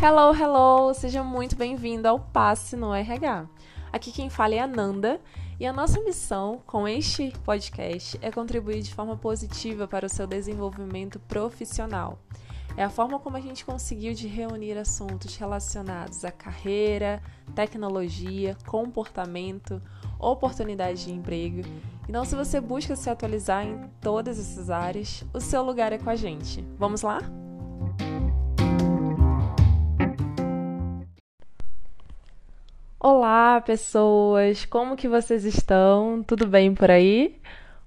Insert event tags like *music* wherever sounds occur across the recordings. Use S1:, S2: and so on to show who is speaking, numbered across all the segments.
S1: Hello, hello! Seja muito bem-vindo ao Passe no RH. Aqui quem fala é a Nanda e a nossa missão com este podcast é contribuir de forma positiva para o seu desenvolvimento profissional. É a forma como a gente conseguiu de reunir assuntos relacionados à carreira, tecnologia, comportamento, oportunidade de emprego. Então, se você busca se atualizar em todas essas áreas, o seu lugar é com a gente. Vamos lá? Olá, pessoas! Como que vocês estão? Tudo bem por aí?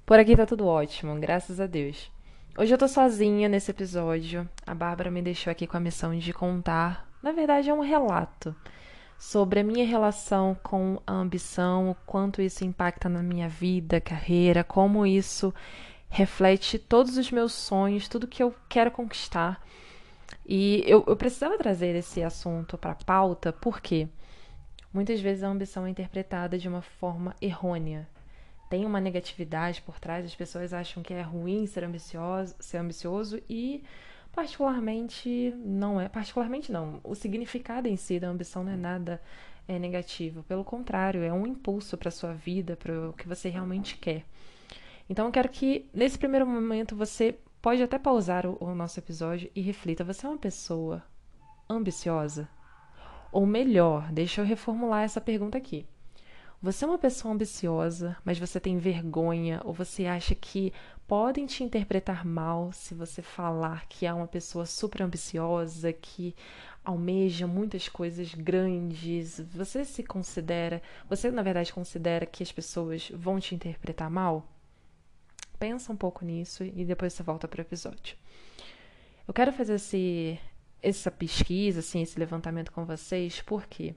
S1: Por aqui tá tudo ótimo, graças a Deus. Hoje eu tô sozinha nesse episódio. A Bárbara me deixou aqui com a missão de contar, na verdade é um relato sobre a minha relação com a ambição, o quanto isso impacta na minha vida, carreira, como isso reflete todos os meus sonhos, tudo que eu quero conquistar. E eu, eu precisava trazer esse assunto para pauta, por quê? Porque Muitas vezes a ambição é interpretada de uma forma errônea. Tem uma negatividade por trás, as pessoas acham que é ruim ser ambicioso, ser ambicioso e particularmente não é, particularmente não. O significado em si da ambição não é nada é negativo, pelo contrário, é um impulso para sua vida, para o que você realmente quer. Então eu quero que nesse primeiro momento você pode até pausar o, o nosso episódio e reflita, você é uma pessoa ambiciosa? Ou melhor, deixa eu reformular essa pergunta aqui. Você é uma pessoa ambiciosa, mas você tem vergonha ou você acha que podem te interpretar mal se você falar que é uma pessoa super ambiciosa, que almeja muitas coisas grandes? Você se considera, você na verdade considera que as pessoas vão te interpretar mal? Pensa um pouco nisso e depois você volta para o episódio. Eu quero fazer esse essa pesquisa, assim, esse levantamento com vocês, porque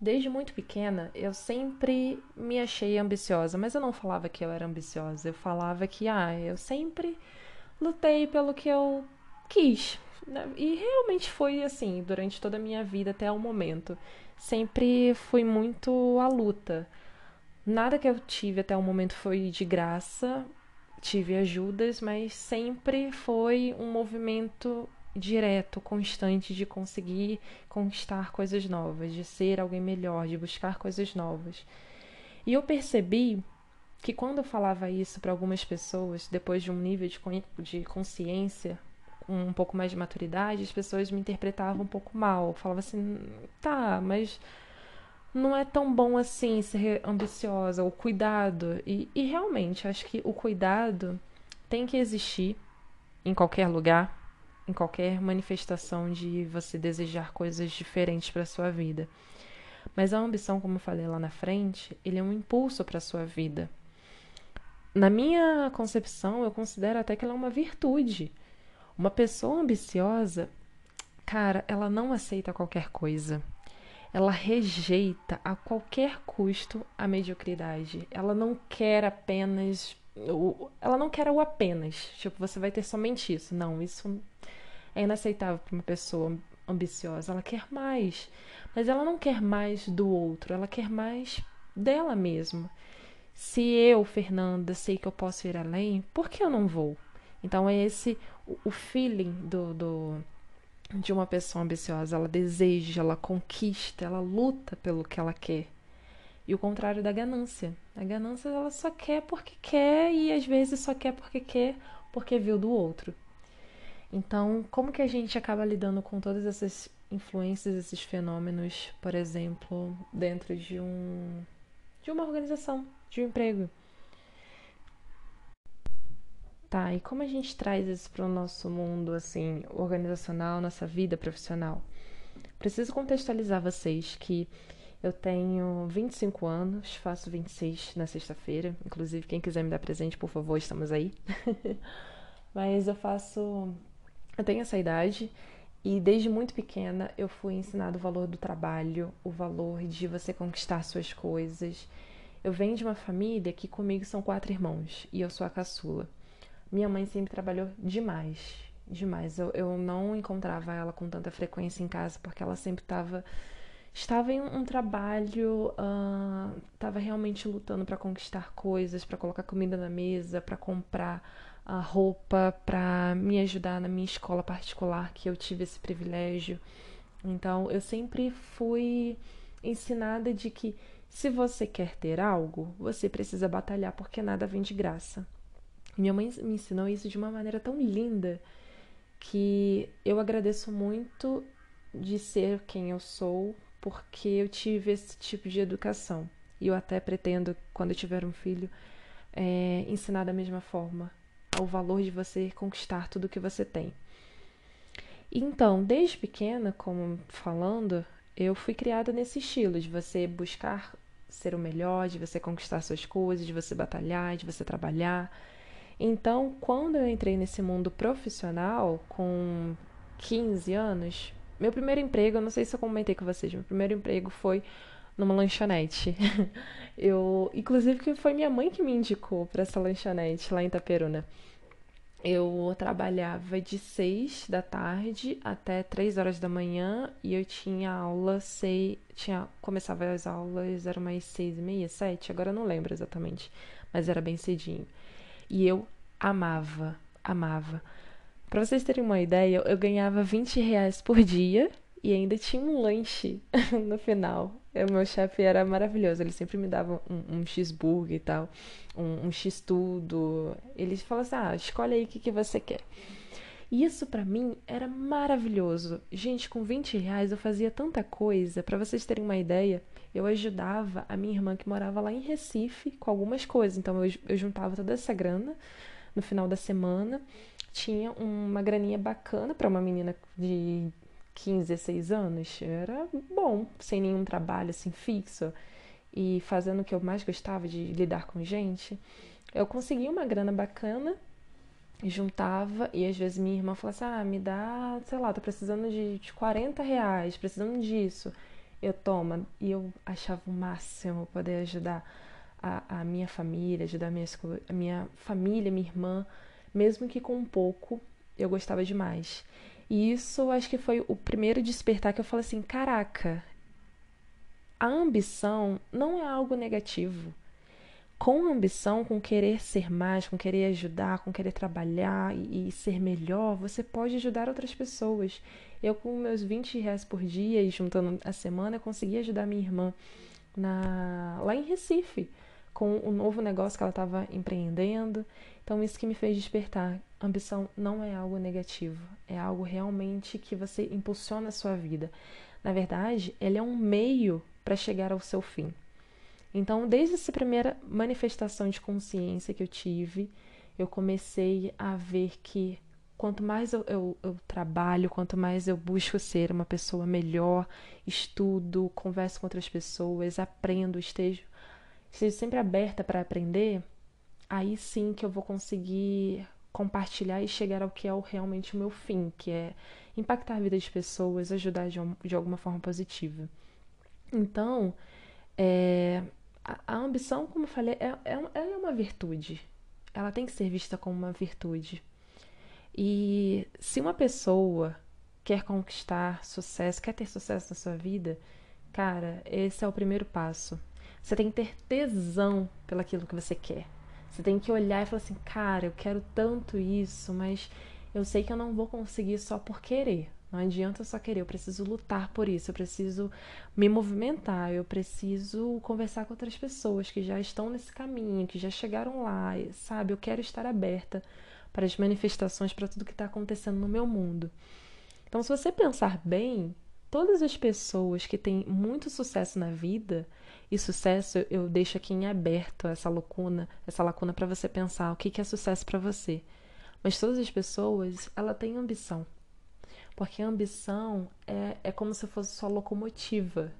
S1: desde muito pequena eu sempre me achei ambiciosa, mas eu não falava que eu era ambiciosa, eu falava que, ah, eu sempre lutei pelo que eu quis. Né? E realmente foi assim, durante toda a minha vida até o momento. Sempre fui muito à luta. Nada que eu tive até o momento foi de graça, tive ajudas, mas sempre foi um movimento direto, constante de conseguir conquistar coisas novas, de ser alguém melhor, de buscar coisas novas. E eu percebi que quando eu falava isso para algumas pessoas, depois de um nível de, consciência, um pouco mais de maturidade, as pessoas me interpretavam um pouco mal. Falava assim, tá, mas não é tão bom assim ser ambiciosa, o cuidado. E, e realmente, acho que o cuidado tem que existir em qualquer lugar, em qualquer manifestação de você desejar coisas diferentes para sua vida. Mas a ambição, como eu falei lá na frente, ele é um impulso para sua vida. Na minha concepção, eu considero até que ela é uma virtude. Uma pessoa ambiciosa, cara, ela não aceita qualquer coisa. Ela rejeita a qualquer custo a mediocridade. Ela não quer apenas ela não quer o apenas. Tipo, você vai ter somente isso. Não, isso é inaceitável para uma pessoa ambiciosa. Ela quer mais, mas ela não quer mais do outro, ela quer mais dela mesma. Se eu, Fernanda, sei que eu posso ir além, por que eu não vou? Então é esse o feeling do, do de uma pessoa ambiciosa. Ela deseja, ela conquista, ela luta pelo que ela quer. E o contrário da ganância. A ganância ela só quer porque quer e às vezes só quer porque quer porque viu do outro. Então, como que a gente acaba lidando com todas essas influências, esses fenômenos, por exemplo, dentro de um de uma organização, de um emprego? Tá, e como a gente traz isso para o nosso mundo assim, organizacional, nossa vida profissional? Preciso contextualizar vocês que eu tenho 25 anos, faço 26 na sexta-feira. Inclusive, quem quiser me dar presente, por favor, estamos aí. *laughs* Mas eu faço eu tenho essa idade e desde muito pequena eu fui ensinado o valor do trabalho, o valor de você conquistar suas coisas. Eu venho de uma família que comigo são quatro irmãos e eu sou a caçula. Minha mãe sempre trabalhou demais, demais. Eu, eu não encontrava ela com tanta frequência em casa porque ela sempre estava estava em um trabalho, estava uh, realmente lutando para conquistar coisas, para colocar comida na mesa, para comprar a roupa para me ajudar na minha escola particular, que eu tive esse privilégio. Então, eu sempre fui ensinada de que se você quer ter algo, você precisa batalhar porque nada vem de graça. Minha mãe me ensinou isso de uma maneira tão linda que eu agradeço muito de ser quem eu sou porque eu tive esse tipo de educação. E eu até pretendo, quando eu tiver um filho, é, ensinar da mesma forma ao valor de você conquistar tudo que você tem. Então, desde pequena, como falando, eu fui criada nesse estilo de você buscar ser o melhor, de você conquistar suas coisas, de você batalhar, de você trabalhar. Então, quando eu entrei nesse mundo profissional com 15 anos, meu primeiro emprego, eu não sei se eu comentei com vocês, meu primeiro emprego foi numa lanchonete. *laughs* Eu, inclusive que foi minha mãe que me indicou para essa lanchonete lá em Itaperuna. Eu trabalhava de 6 da tarde até 3 horas da manhã e eu tinha aula, sei, tinha, começava as aulas, era mais 6 e meia, 7, agora eu não lembro exatamente, mas era bem cedinho. E eu amava, amava. Para vocês terem uma ideia, eu ganhava 20 reais por dia e ainda tinha um lanche *laughs* no final. O meu chefe era maravilhoso, ele sempre me dava um, um cheeseburger e tal, um, um x-tudo. Ele falou assim: ah, escolhe aí o que, que você quer. E isso para mim era maravilhoso. Gente, com 20 reais eu fazia tanta coisa. Para vocês terem uma ideia, eu ajudava a minha irmã que morava lá em Recife com algumas coisas. Então eu, eu juntava toda essa grana no final da semana. Tinha uma graninha bacana para uma menina de 15, 16 anos, era bom, sem nenhum trabalho assim fixo e fazendo o que eu mais gostava de lidar com gente. Eu conseguia uma grana bacana, juntava e às vezes minha irmã falava assim: ah, me dá, sei lá, tô precisando de, de 40 reais, precisando disso. Eu toma. E eu achava o máximo poder ajudar a, a minha família, ajudar a minha, a minha família, minha irmã, mesmo que com pouco, eu gostava demais. E isso acho que foi o primeiro despertar que eu falei assim: caraca, a ambição não é algo negativo. Com ambição, com querer ser mais, com querer ajudar, com querer trabalhar e, e ser melhor, você pode ajudar outras pessoas. Eu, com meus 20 reais por dia e juntando a semana, consegui ajudar minha irmã na, lá em Recife, com o novo negócio que ela estava empreendendo. Então, isso que me fez despertar. Ambição não é algo negativo, é algo realmente que você impulsiona a sua vida. Na verdade, ele é um meio para chegar ao seu fim. Então, desde essa primeira manifestação de consciência que eu tive, eu comecei a ver que quanto mais eu, eu, eu, trabalho, quanto mais eu busco ser uma pessoa melhor, estudo, converso com outras pessoas, aprendo, esteja, esteja sempre aberta para aprender, aí sim que eu vou conseguir compartilhar e chegar ao que é o, realmente o meu fim, que é impactar a vida de pessoas, ajudar de, de alguma forma positiva. Então, é, a, a, ambição, como eu falei, é, é, é uma virtude. Ela tem que ser vista como uma virtude. E se uma pessoa quer conquistar sucesso, quer ter sucesso na sua vida, cara, esse é o primeiro passo. Você tem que ter tesão pelaquilo que você quer. Você tem que olhar e falar assim, cara, eu quero tanto isso, mas eu sei que eu não vou conseguir só por querer. Não adianta só querer, eu preciso lutar por isso, eu preciso me movimentar, eu preciso conversar com outras pessoas que já estão nesse caminho, que já chegaram lá, sabe? Eu quero estar aberta para as manifestações, para tudo que está acontecendo no meu mundo. Então, se você pensar bem, todas as pessoas que têm muito sucesso na vida, e sucesso eu deixo aqui em aberto essa lacuna, essa lacuna para você pensar o que é sucesso para você. Mas todas as pessoas, ela tem ambição. Porque a ambição é, é como se fosse sua locomotiva,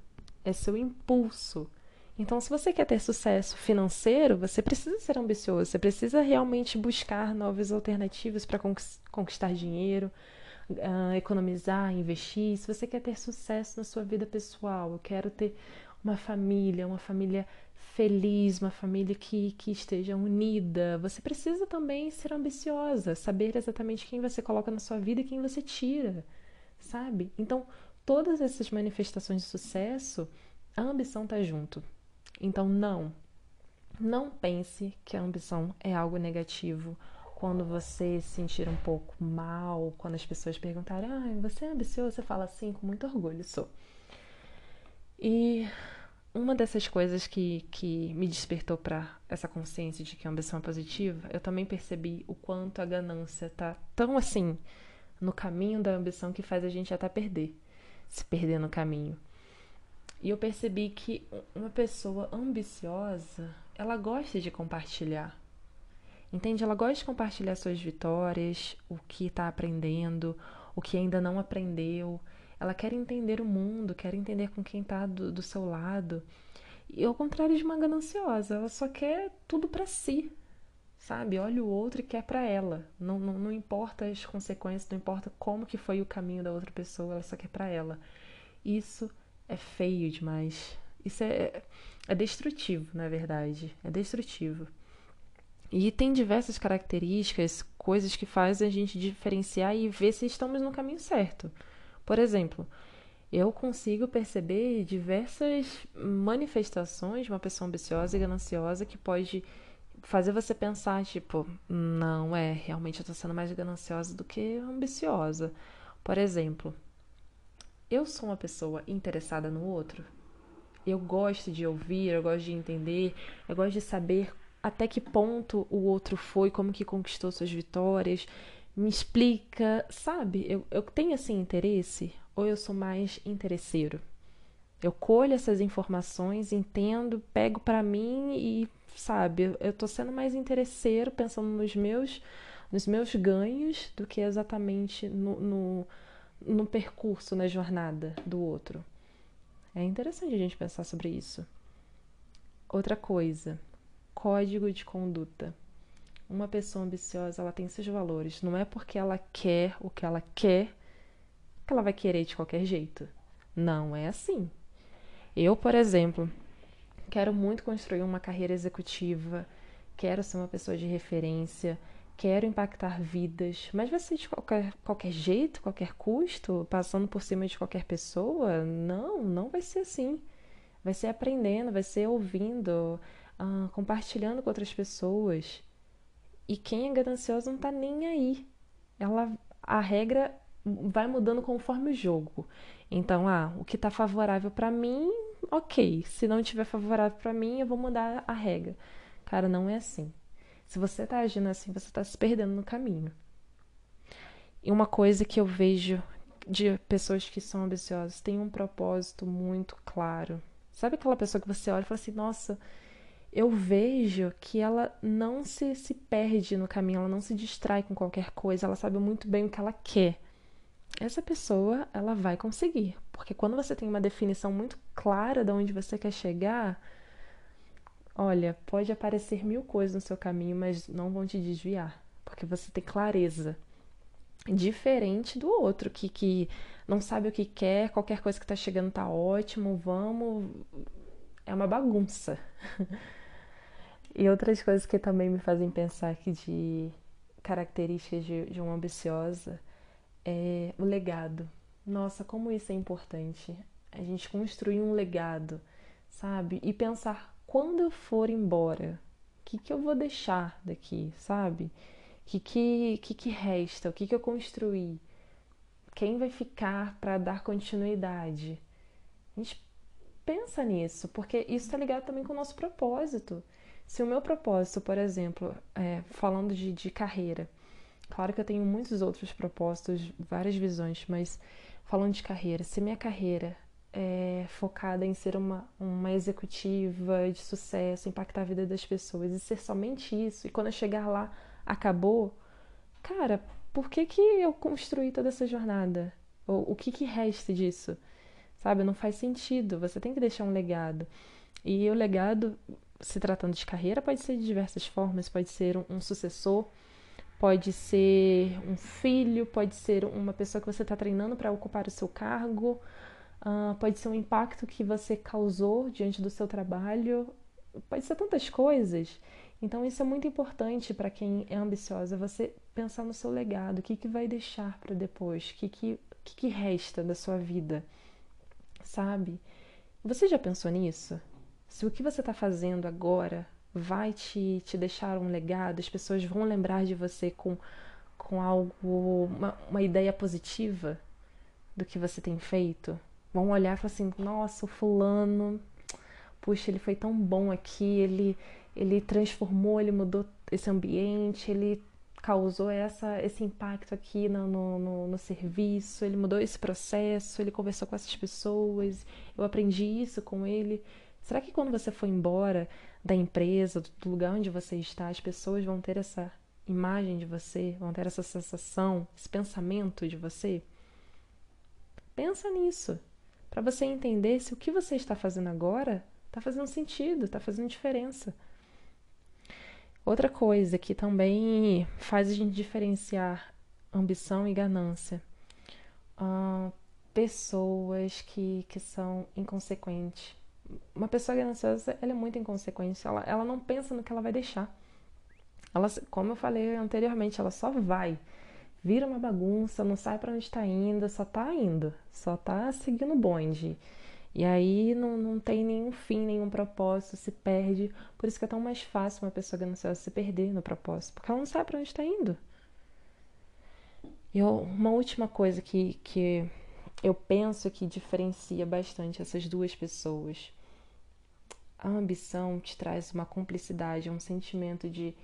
S1: é seu impulso. Então, se você quer ter sucesso financeiro, você precisa ser ambicioso, você precisa realmente buscar novas alternativas para conquistar dinheiro, uh, economizar, investir. Se você quer ter sucesso na sua vida pessoal, eu quero ter uma família, uma família feliz, uma família que, que esteja unida. Você precisa também ser ambiciosa, saber exatamente quem você coloca na sua vida e quem você tira, sabe? Então, todas essas manifestações de sucesso, a ambição está junto. Então, não, não pense que a ambição é algo negativo quando você se sentir um pouco mal, quando as pessoas perguntarem, ah, você é ambicioso? Você fala assim, com muito orgulho, sou. E uma dessas coisas que, que me despertou para essa consciência de que a ambição é positiva, eu também percebi o quanto a ganância tá tão assim no caminho da ambição que faz a gente até perder, se perder no caminho. E eu percebi que uma pessoa ambiciosa, ela gosta de compartilhar. Entende? Ela gosta de compartilhar suas vitórias, o que está aprendendo, o que ainda não aprendeu. Ela quer entender o mundo, quer entender com quem está do, do seu lado. E ao contrário de uma gananciosa, ela só quer tudo para si, sabe? Olha o outro e quer para ela. Não, não, não importa as consequências, não importa como que foi o caminho da outra pessoa, ela só quer para ela. Isso é feio demais. Isso é, é destrutivo, na verdade. É destrutivo. E tem diversas características, coisas que fazem a gente diferenciar e ver se estamos no caminho certo. Por exemplo, eu consigo perceber diversas manifestações de uma pessoa ambiciosa e gananciosa que pode fazer você pensar, tipo, não é, realmente eu tô sendo mais gananciosa do que ambiciosa. Por exemplo, eu sou uma pessoa interessada no outro. Eu gosto de ouvir, eu gosto de entender, eu gosto de saber até que ponto o outro foi, como que conquistou suas vitórias. Me explica, sabe? Eu, eu tenho esse interesse ou eu sou mais interesseiro? Eu colho essas informações, entendo, pego para mim e, sabe, eu tô sendo mais interesseiro, pensando nos meus, nos meus ganhos do que exatamente no, no, no percurso, na jornada do outro. É interessante a gente pensar sobre isso. Outra coisa, código de conduta. Uma pessoa ambiciosa, ela tem seus valores. Não é porque ela quer o que ela quer que ela vai querer de qualquer jeito. Não é assim. Eu, por exemplo, quero muito construir uma carreira executiva, quero ser uma pessoa de referência, quero impactar vidas, mas vai ser de qualquer, qualquer jeito, qualquer custo, passando por cima de qualquer pessoa? Não, não vai ser assim. Vai ser aprendendo, vai ser ouvindo, uh, compartilhando com outras pessoas. E quem é ganancioso não tá nem aí. Ela, a regra vai mudando conforme o jogo. Então, ah, o que está favorável para mim, ok. Se não estiver favorável para mim, eu vou mudar a regra. Cara, não é assim. Se você está agindo assim, você está se perdendo no caminho. E uma coisa que eu vejo de pessoas que são ambiciosas tem um propósito muito claro. Sabe aquela pessoa que você olha e fala assim: nossa, eu vejo que ela não se, se perde no caminho, ela não se distrai com qualquer coisa, ela sabe muito bem o que ela quer essa pessoa ela vai conseguir, porque quando você tem uma definição muito clara de onde você quer chegar, olha, pode aparecer mil coisas no seu caminho, mas não vão te desviar, porque você tem clareza. Diferente do outro que, que não sabe o que quer, qualquer coisa que tá chegando tá ótimo, vamos. É uma bagunça. *laughs* e outras coisas que também me fazem pensar que de características de, de uma ambiciosa é o legado. Nossa, como isso é importante. A gente construir um legado, sabe? E pensar quando eu for embora, o que, que eu vou deixar daqui, sabe? O que, que, que, que resta? O que, que eu construí? Quem vai ficar para dar continuidade? A gente pensa nisso, porque isso está ligado também com o nosso propósito. Se o meu propósito, por exemplo, é, falando de, de carreira, Claro que eu tenho muitos outros propósitos, várias visões, mas falando de carreira, se minha carreira é focada em ser uma, uma executiva de sucesso, impactar a vida das pessoas e ser somente isso, e quando eu chegar lá acabou, cara, por que, que eu construí toda essa jornada? Ou o que, que resta disso? Sabe? Não faz sentido. Você tem que deixar um legado. E o legado, se tratando de carreira, pode ser de diversas formas, pode ser um, um sucessor pode ser um filho, pode ser uma pessoa que você está treinando para ocupar o seu cargo, uh, pode ser um impacto que você causou diante do seu trabalho, pode ser tantas coisas. Então, isso é muito importante para quem é ambiciosa, você pensar no seu legado, o que, que vai deixar para depois, o que, que, que, que resta da sua vida, sabe? Você já pensou nisso? Se o que você está fazendo agora vai te, te deixar um legado, as pessoas vão lembrar de você com, com algo, uma, uma ideia positiva do que você tem feito. Vão olhar e falar assim: nossa, o fulano, puxa, ele foi tão bom aqui, ele, ele transformou, ele mudou esse ambiente, ele causou essa, esse impacto aqui no, no, no, serviço, ele mudou esse processo, ele conversou com essas pessoas, eu aprendi isso com ele. Será que quando você for embora da empresa, do lugar onde você está, as pessoas vão ter essa imagem de você, vão ter essa sensação, esse pensamento de você? Pensa nisso, para você entender se o que você está fazendo agora está fazendo sentido, está fazendo diferença. Outra coisa que também faz a gente diferenciar ambição e ganância. Uh, pessoas que, que são inconsequentes. Uma pessoa gananciosa, ela é muito inconsequente. Ela, ela não pensa no que ela vai deixar. Ela, como eu falei anteriormente, ela só vai. Vira uma bagunça, não sabe para onde está indo, só está indo. Só está seguindo o bonde. E aí não, não tem nenhum fim, nenhum propósito, se perde. Por isso que é tão mais fácil uma pessoa gananciosa se perder no propósito, porque ela não sabe para onde está indo. E uma última coisa que, que eu penso que diferencia bastante essas duas pessoas. A ambição te traz uma cumplicidade, um sentimento de,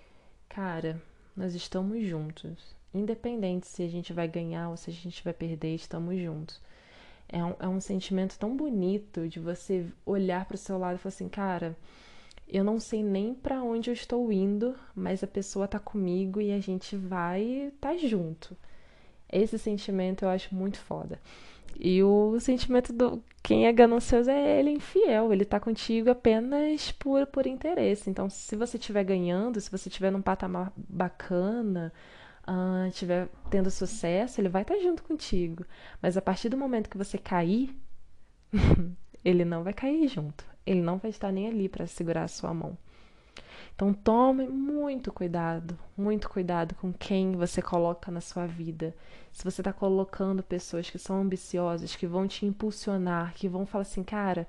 S1: cara, nós estamos juntos. Independente se a gente vai ganhar ou se a gente vai perder, estamos juntos. É um, é um sentimento tão bonito de você olhar para o seu lado e falar assim, cara, eu não sei nem para onde eu estou indo, mas a pessoa tá comigo e a gente vai tá junto. Esse sentimento eu acho muito foda. E o sentimento do quem é ganancioso é ele infiel, ele tá contigo apenas por, por interesse. Então, se você estiver ganhando, se você estiver num patamar bacana, estiver uh, tendo sucesso, ele vai estar tá junto contigo. Mas a partir do momento que você cair, *laughs* ele não vai cair junto. Ele não vai estar nem ali para segurar a sua mão. Então tome muito cuidado, muito cuidado com quem você coloca na sua vida. Se você está colocando pessoas que são ambiciosas, que vão te impulsionar, que vão falar assim, cara,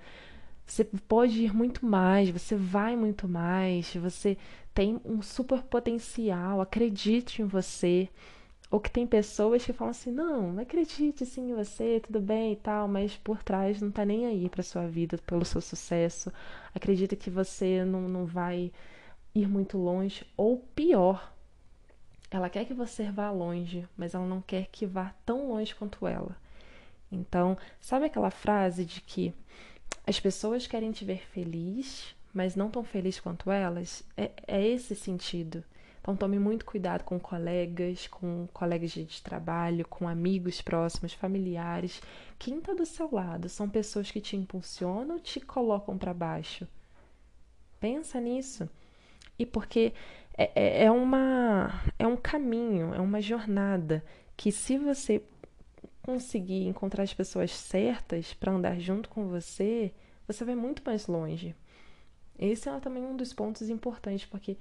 S1: você pode ir muito mais, você vai muito mais, você tem um super potencial, acredite em você. Ou que tem pessoas que falam assim: não, acredite sim em você, tudo bem e tal, mas por trás não tá nem aí pra sua vida, pelo seu sucesso. Acredita que você não, não vai ir muito longe. Ou pior, ela quer que você vá longe, mas ela não quer que vá tão longe quanto ela. Então, sabe aquela frase de que as pessoas querem te ver feliz, mas não tão feliz quanto elas. É, é esse sentido. Então tome muito cuidado com colegas, com colegas de trabalho, com amigos próximos, familiares. Quem está do seu lado são pessoas que te impulsionam ou te colocam para baixo? Pensa nisso. E porque é, é, é, uma, é um caminho, é uma jornada que se você conseguir encontrar as pessoas certas para andar junto com você, você vai muito mais longe. Esse é também um dos pontos importantes, porque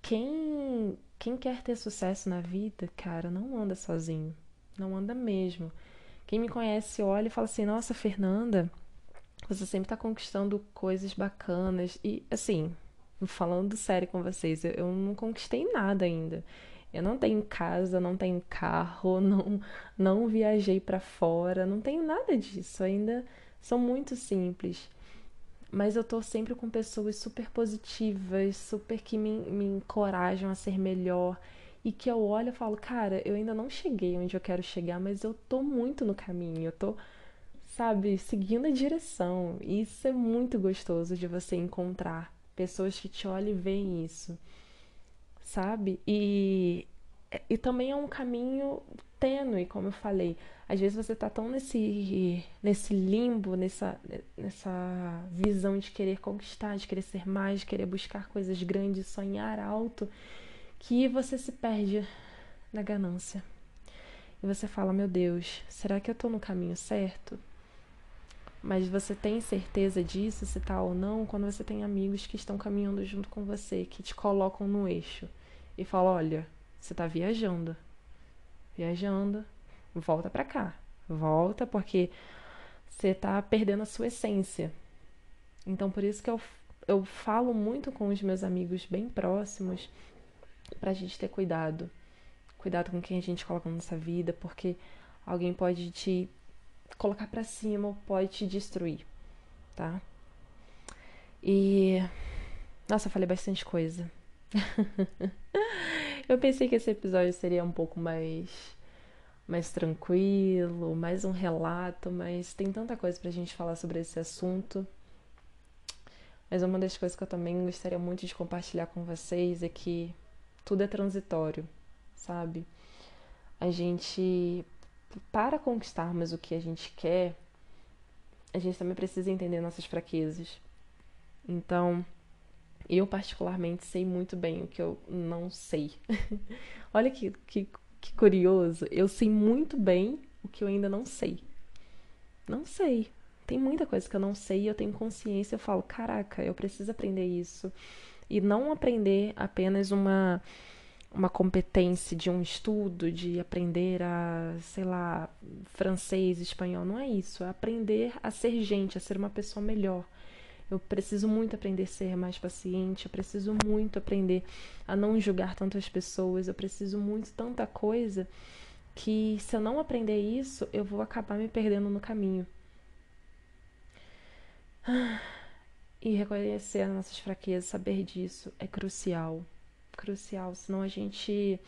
S1: quem, quem quer ter sucesso na vida, cara, não anda sozinho. Não anda mesmo. Quem me conhece olha e fala assim: Nossa, Fernanda, você sempre tá conquistando coisas bacanas. E, assim, falando sério com vocês, eu, eu não conquistei nada ainda. Eu não tenho casa, não tenho carro, *laughs* não, não viajei para fora, não tenho nada disso. Ainda sou muito simples. Mas eu tô sempre com pessoas super positivas, super que me, me encorajam a ser melhor. E que eu olho e falo, cara, eu ainda não cheguei onde eu quero chegar, mas eu tô muito no caminho. Eu tô, sabe, seguindo a direção. E isso é muito gostoso de você encontrar pessoas que te olham e veem isso sabe? E, e também é um caminho tênue, como eu falei. Às vezes você tá tão nesse, nesse limbo, nessa, nessa visão de querer conquistar, de querer ser mais, de querer buscar coisas grandes, sonhar alto, que você se perde na ganância. E você fala: Meu Deus, será que eu tô no caminho certo? Mas você tem certeza disso, se tá ou não, quando você tem amigos que estão caminhando junto com você, que te colocam no eixo e fala: olha, você tá viajando, viajando, volta pra cá, volta porque você tá perdendo a sua essência. Então por isso que eu eu falo muito com os meus amigos bem próximos pra gente ter cuidado. Cuidado com quem a gente coloca na nossa vida, porque alguém pode te colocar para cima pode te destruir, tá? E nossa, eu falei bastante coisa. *laughs* eu pensei que esse episódio seria um pouco mais mais tranquilo, mais um relato, mas tem tanta coisa pra gente falar sobre esse assunto. Mas uma das coisas que eu também gostaria muito de compartilhar com vocês é que tudo é transitório, sabe? A gente, para conquistarmos o que a gente quer, a gente também precisa entender nossas fraquezas. Então, eu particularmente sei muito bem o que eu não sei. *laughs* Olha que, que, que curioso. Eu sei muito bem o que eu ainda não sei. Não sei. Tem muita coisa que eu não sei e eu tenho consciência. Eu falo, caraca, eu preciso aprender isso. E não aprender apenas uma uma competência de um estudo, de aprender a, sei lá, francês, espanhol. Não é isso. É aprender a ser gente, a ser uma pessoa melhor. Eu preciso muito aprender a ser mais paciente, eu preciso muito aprender a não julgar tantas pessoas, eu preciso muito tanta coisa que se eu não aprender isso, eu vou acabar me perdendo no caminho. E reconhecer as nossas fraquezas, saber disso é crucial. Crucial, senão a gente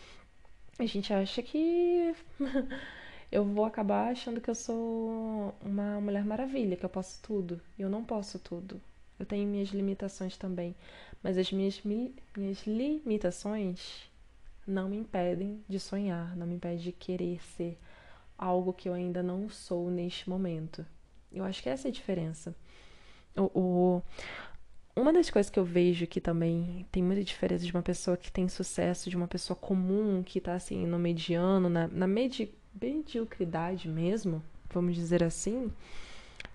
S1: a gente acha que *laughs* eu vou acabar achando que eu sou uma mulher maravilha, que eu posso tudo. Eu não posso tudo. Eu tenho minhas limitações também, mas as minhas, minhas limitações não me impedem de sonhar, não me impedem de querer ser algo que eu ainda não sou neste momento. Eu acho que essa é a diferença. O, o, uma das coisas que eu vejo que também tem muita diferença de uma pessoa que tem sucesso, de uma pessoa comum, que tá assim no mediano, na, na medi mediocridade mesmo, vamos dizer assim,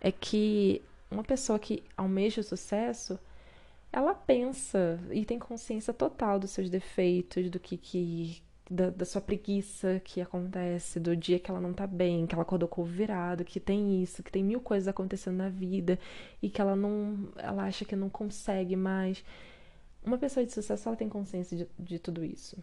S1: é que uma pessoa que almeja o sucesso, ela pensa e tem consciência total dos seus defeitos, do que, que da, da, sua preguiça que acontece, do dia que ela não tá bem, que ela acordou com o virado, que tem isso, que tem mil coisas acontecendo na vida e que ela não, ela acha que não consegue mais. Uma pessoa de sucesso, ela tem consciência de, de tudo isso.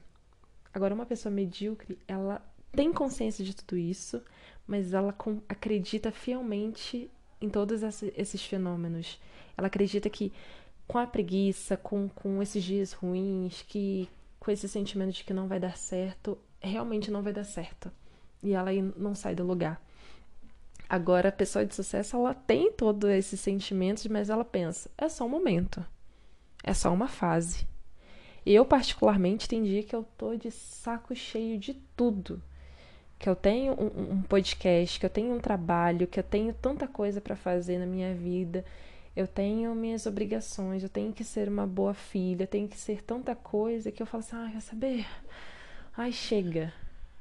S1: Agora, uma pessoa medíocre, ela tem consciência de tudo isso, mas ela com, acredita fielmente em todos esses fenômenos. Ela acredita que com a preguiça, com, com esses dias ruins, que com esse sentimento de que não vai dar certo, realmente não vai dar certo. E ela aí não sai do lugar. Agora, a pessoa de sucesso, ela tem todos esses sentimentos, mas ela pensa: é só um momento, é só uma fase. Eu, particularmente, tem dia que eu tô de saco cheio de tudo que eu tenho um, um, podcast, que eu tenho um trabalho, que eu tenho tanta coisa para fazer na minha vida, eu tenho minhas obrigações, eu tenho que ser uma boa filha, tenho que ser tanta coisa que eu falo assim, ah, quer saber? Ai, chega.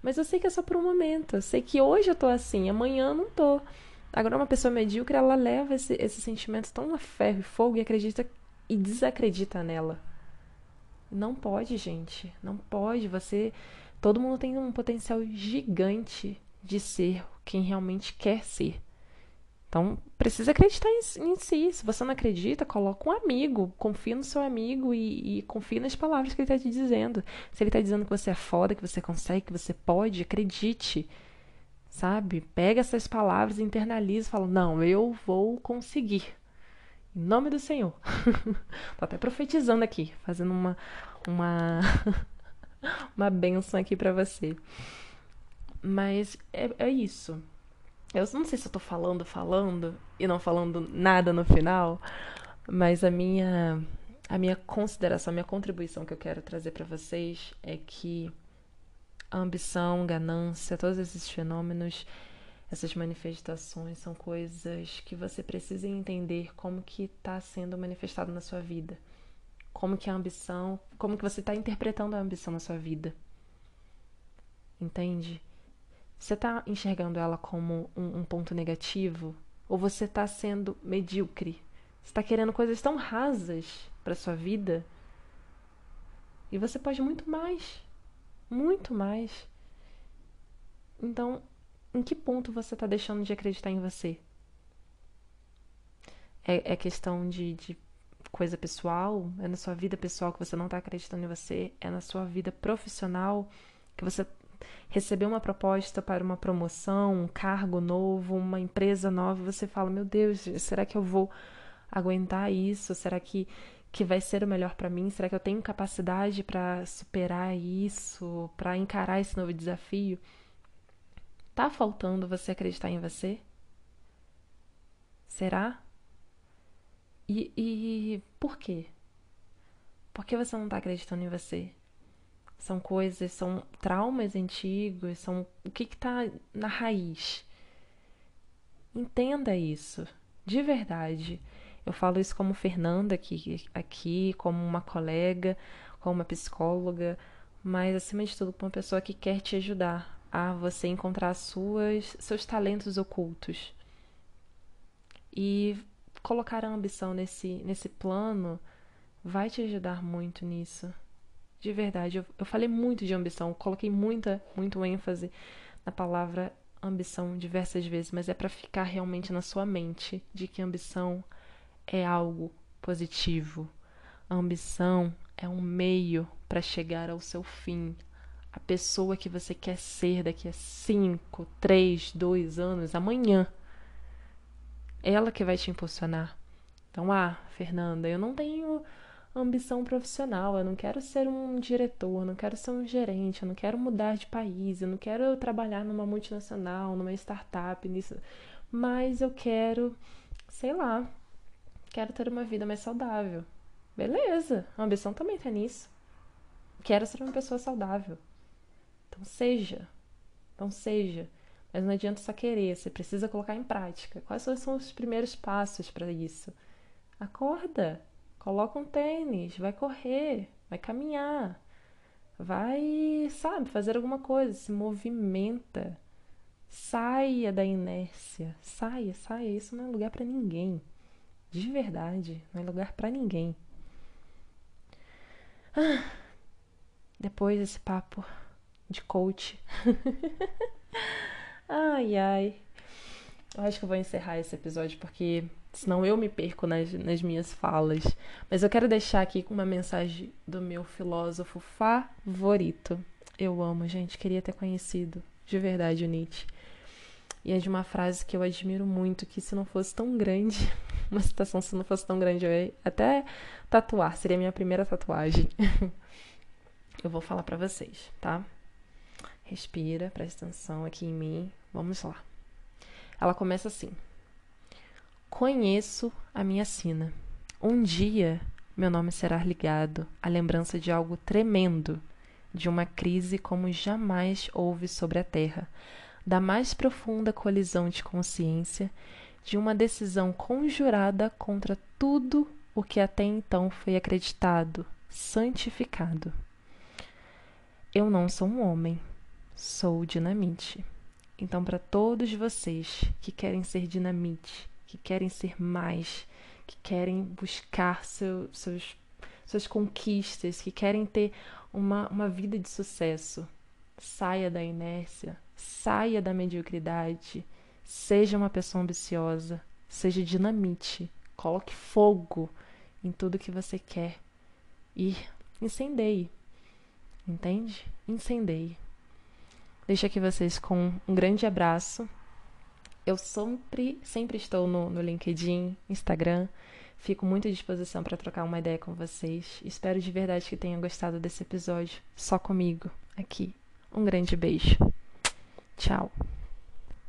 S1: Mas eu sei que é só por um momento, eu sei que hoje eu tô assim, amanhã eu não tô. Agora, uma pessoa medíocre, ela leva esse, esse sentimento tão a ferro e fogo e acredita e desacredita nela. Não pode, gente. Não pode. Você Todo mundo tem um potencial gigante de ser quem realmente quer ser. Então, precisa acreditar em, em, si. Se você não acredita, coloca um amigo. Confia no seu amigo e, e confia nas palavras que ele está te dizendo. Se ele está dizendo que você é foda, que você consegue, que você pode, acredite. Sabe? Pega essas palavras, internaliza e fala: Não, eu vou conseguir. Em nome do Senhor. *laughs* Tô até profetizando aqui, fazendo uma. uma *laughs* uma benção aqui para você. Mas é, é isso. Eu não sei se eu tô falando, falando e não falando nada no final, mas a minha a minha consideração, a minha contribuição que eu quero trazer para vocês é que a ambição, ganância, todos esses fenômenos, essas manifestações são coisas que você precisa entender como que está sendo manifestado na sua vida como que a ambição, como que você está interpretando a ambição na sua vida. Entende? Você está enxergando ela como um, um ponto negativo? Ou você está sendo medíocre? Você está querendo coisas tão rasas para sua vida? E você pode muito mais. Muito mais. Então, em que ponto você está deixando de acreditar em você? É, é questão de, de coisa pessoal, é na sua vida pessoal que você não está acreditando em você, é na sua vida profissional que você recebeu uma proposta para uma promoção, um cargo novo, uma empresa nova, você fala: "Meu Deus, será que eu vou aguentar isso? Será que que vai ser o melhor para mim? Será que eu tenho capacidade para superar isso, para encarar esse novo desafio?" Tá faltando você acreditar em você? Será? E, e por quê? Por que você não está acreditando em você? São coisas, são traumas antigos, são o que está na raiz. Entenda isso, de verdade. Eu falo isso como Fernanda aqui, aqui, como uma colega, como uma psicóloga, mas acima de tudo, como uma pessoa que quer te ajudar a você encontrar suas, seus talentos ocultos. E colocar a ambição nesse, nesse plano vai te ajudar muito nisso. De verdade, eu, eu falei muito de ambição, coloquei muita, muito ênfase na palavra ambição diversas vezes, mas é para ficar realmente na sua mente de que ambição é algo positivo. A ambição é um meio para chegar ao seu fim. A pessoa que você quer ser daqui a 5, 3, 2 anos, amanhã ela que vai te impulsionar. Então, ah, Fernanda, eu não tenho ambição profissional, eu não quero ser um diretor, eu não quero ser um gerente, eu não quero mudar de país, eu não quero trabalhar numa multinacional, numa startup, nisso. Mas eu quero, sei lá, quero ter uma vida mais saudável. Beleza, a ambição também tá nisso. Quero ser uma pessoa saudável. Então seja. Então seja. Mas não adianta só querer, você precisa colocar em prática. Quais são os primeiros passos para isso? Acorda, coloca um tênis, vai correr, vai caminhar, vai, sabe, fazer alguma coisa, se movimenta. Saia da inércia, saia, saia. Isso não é lugar para ninguém. De verdade, não é lugar para ninguém. Ah, depois desse papo de coach. *laughs* Ai, ai. Eu acho que eu vou encerrar esse episódio porque senão eu me perco nas, nas minhas falas. Mas eu quero deixar aqui uma mensagem do meu filósofo favorito. Eu amo, gente, queria ter conhecido de verdade o Nietzsche. E é de uma frase que eu admiro muito, que se não fosse tão grande, *laughs* uma citação se não fosse tão grande, eu ia até tatuar, seria a minha primeira tatuagem. *laughs* eu vou falar para vocês, tá? Respira, presta atenção aqui em mim. Vamos lá. Ela começa assim: Conheço a minha sina. Um dia meu nome será ligado à lembrança de algo tremendo, de uma crise como jamais houve sobre a Terra, da mais profunda colisão de consciência, de uma decisão conjurada contra tudo o que até então foi acreditado, santificado. Eu não sou um homem sou dinamite. Então, para todos vocês que querem ser dinamite, que querem ser mais, que querem buscar seu, seus, suas conquistas, que querem ter uma, uma vida de sucesso, saia da inércia, saia da mediocridade, seja uma pessoa ambiciosa, seja dinamite, coloque fogo em tudo que você quer e incendeie. Entende? Incendeie. Deixo aqui vocês com um grande abraço. Eu sempre, sempre estou no, no LinkedIn, Instagram. Fico muito à disposição para trocar uma ideia com vocês. Espero de verdade que tenham gostado desse episódio só comigo aqui. Um grande beijo. Tchau.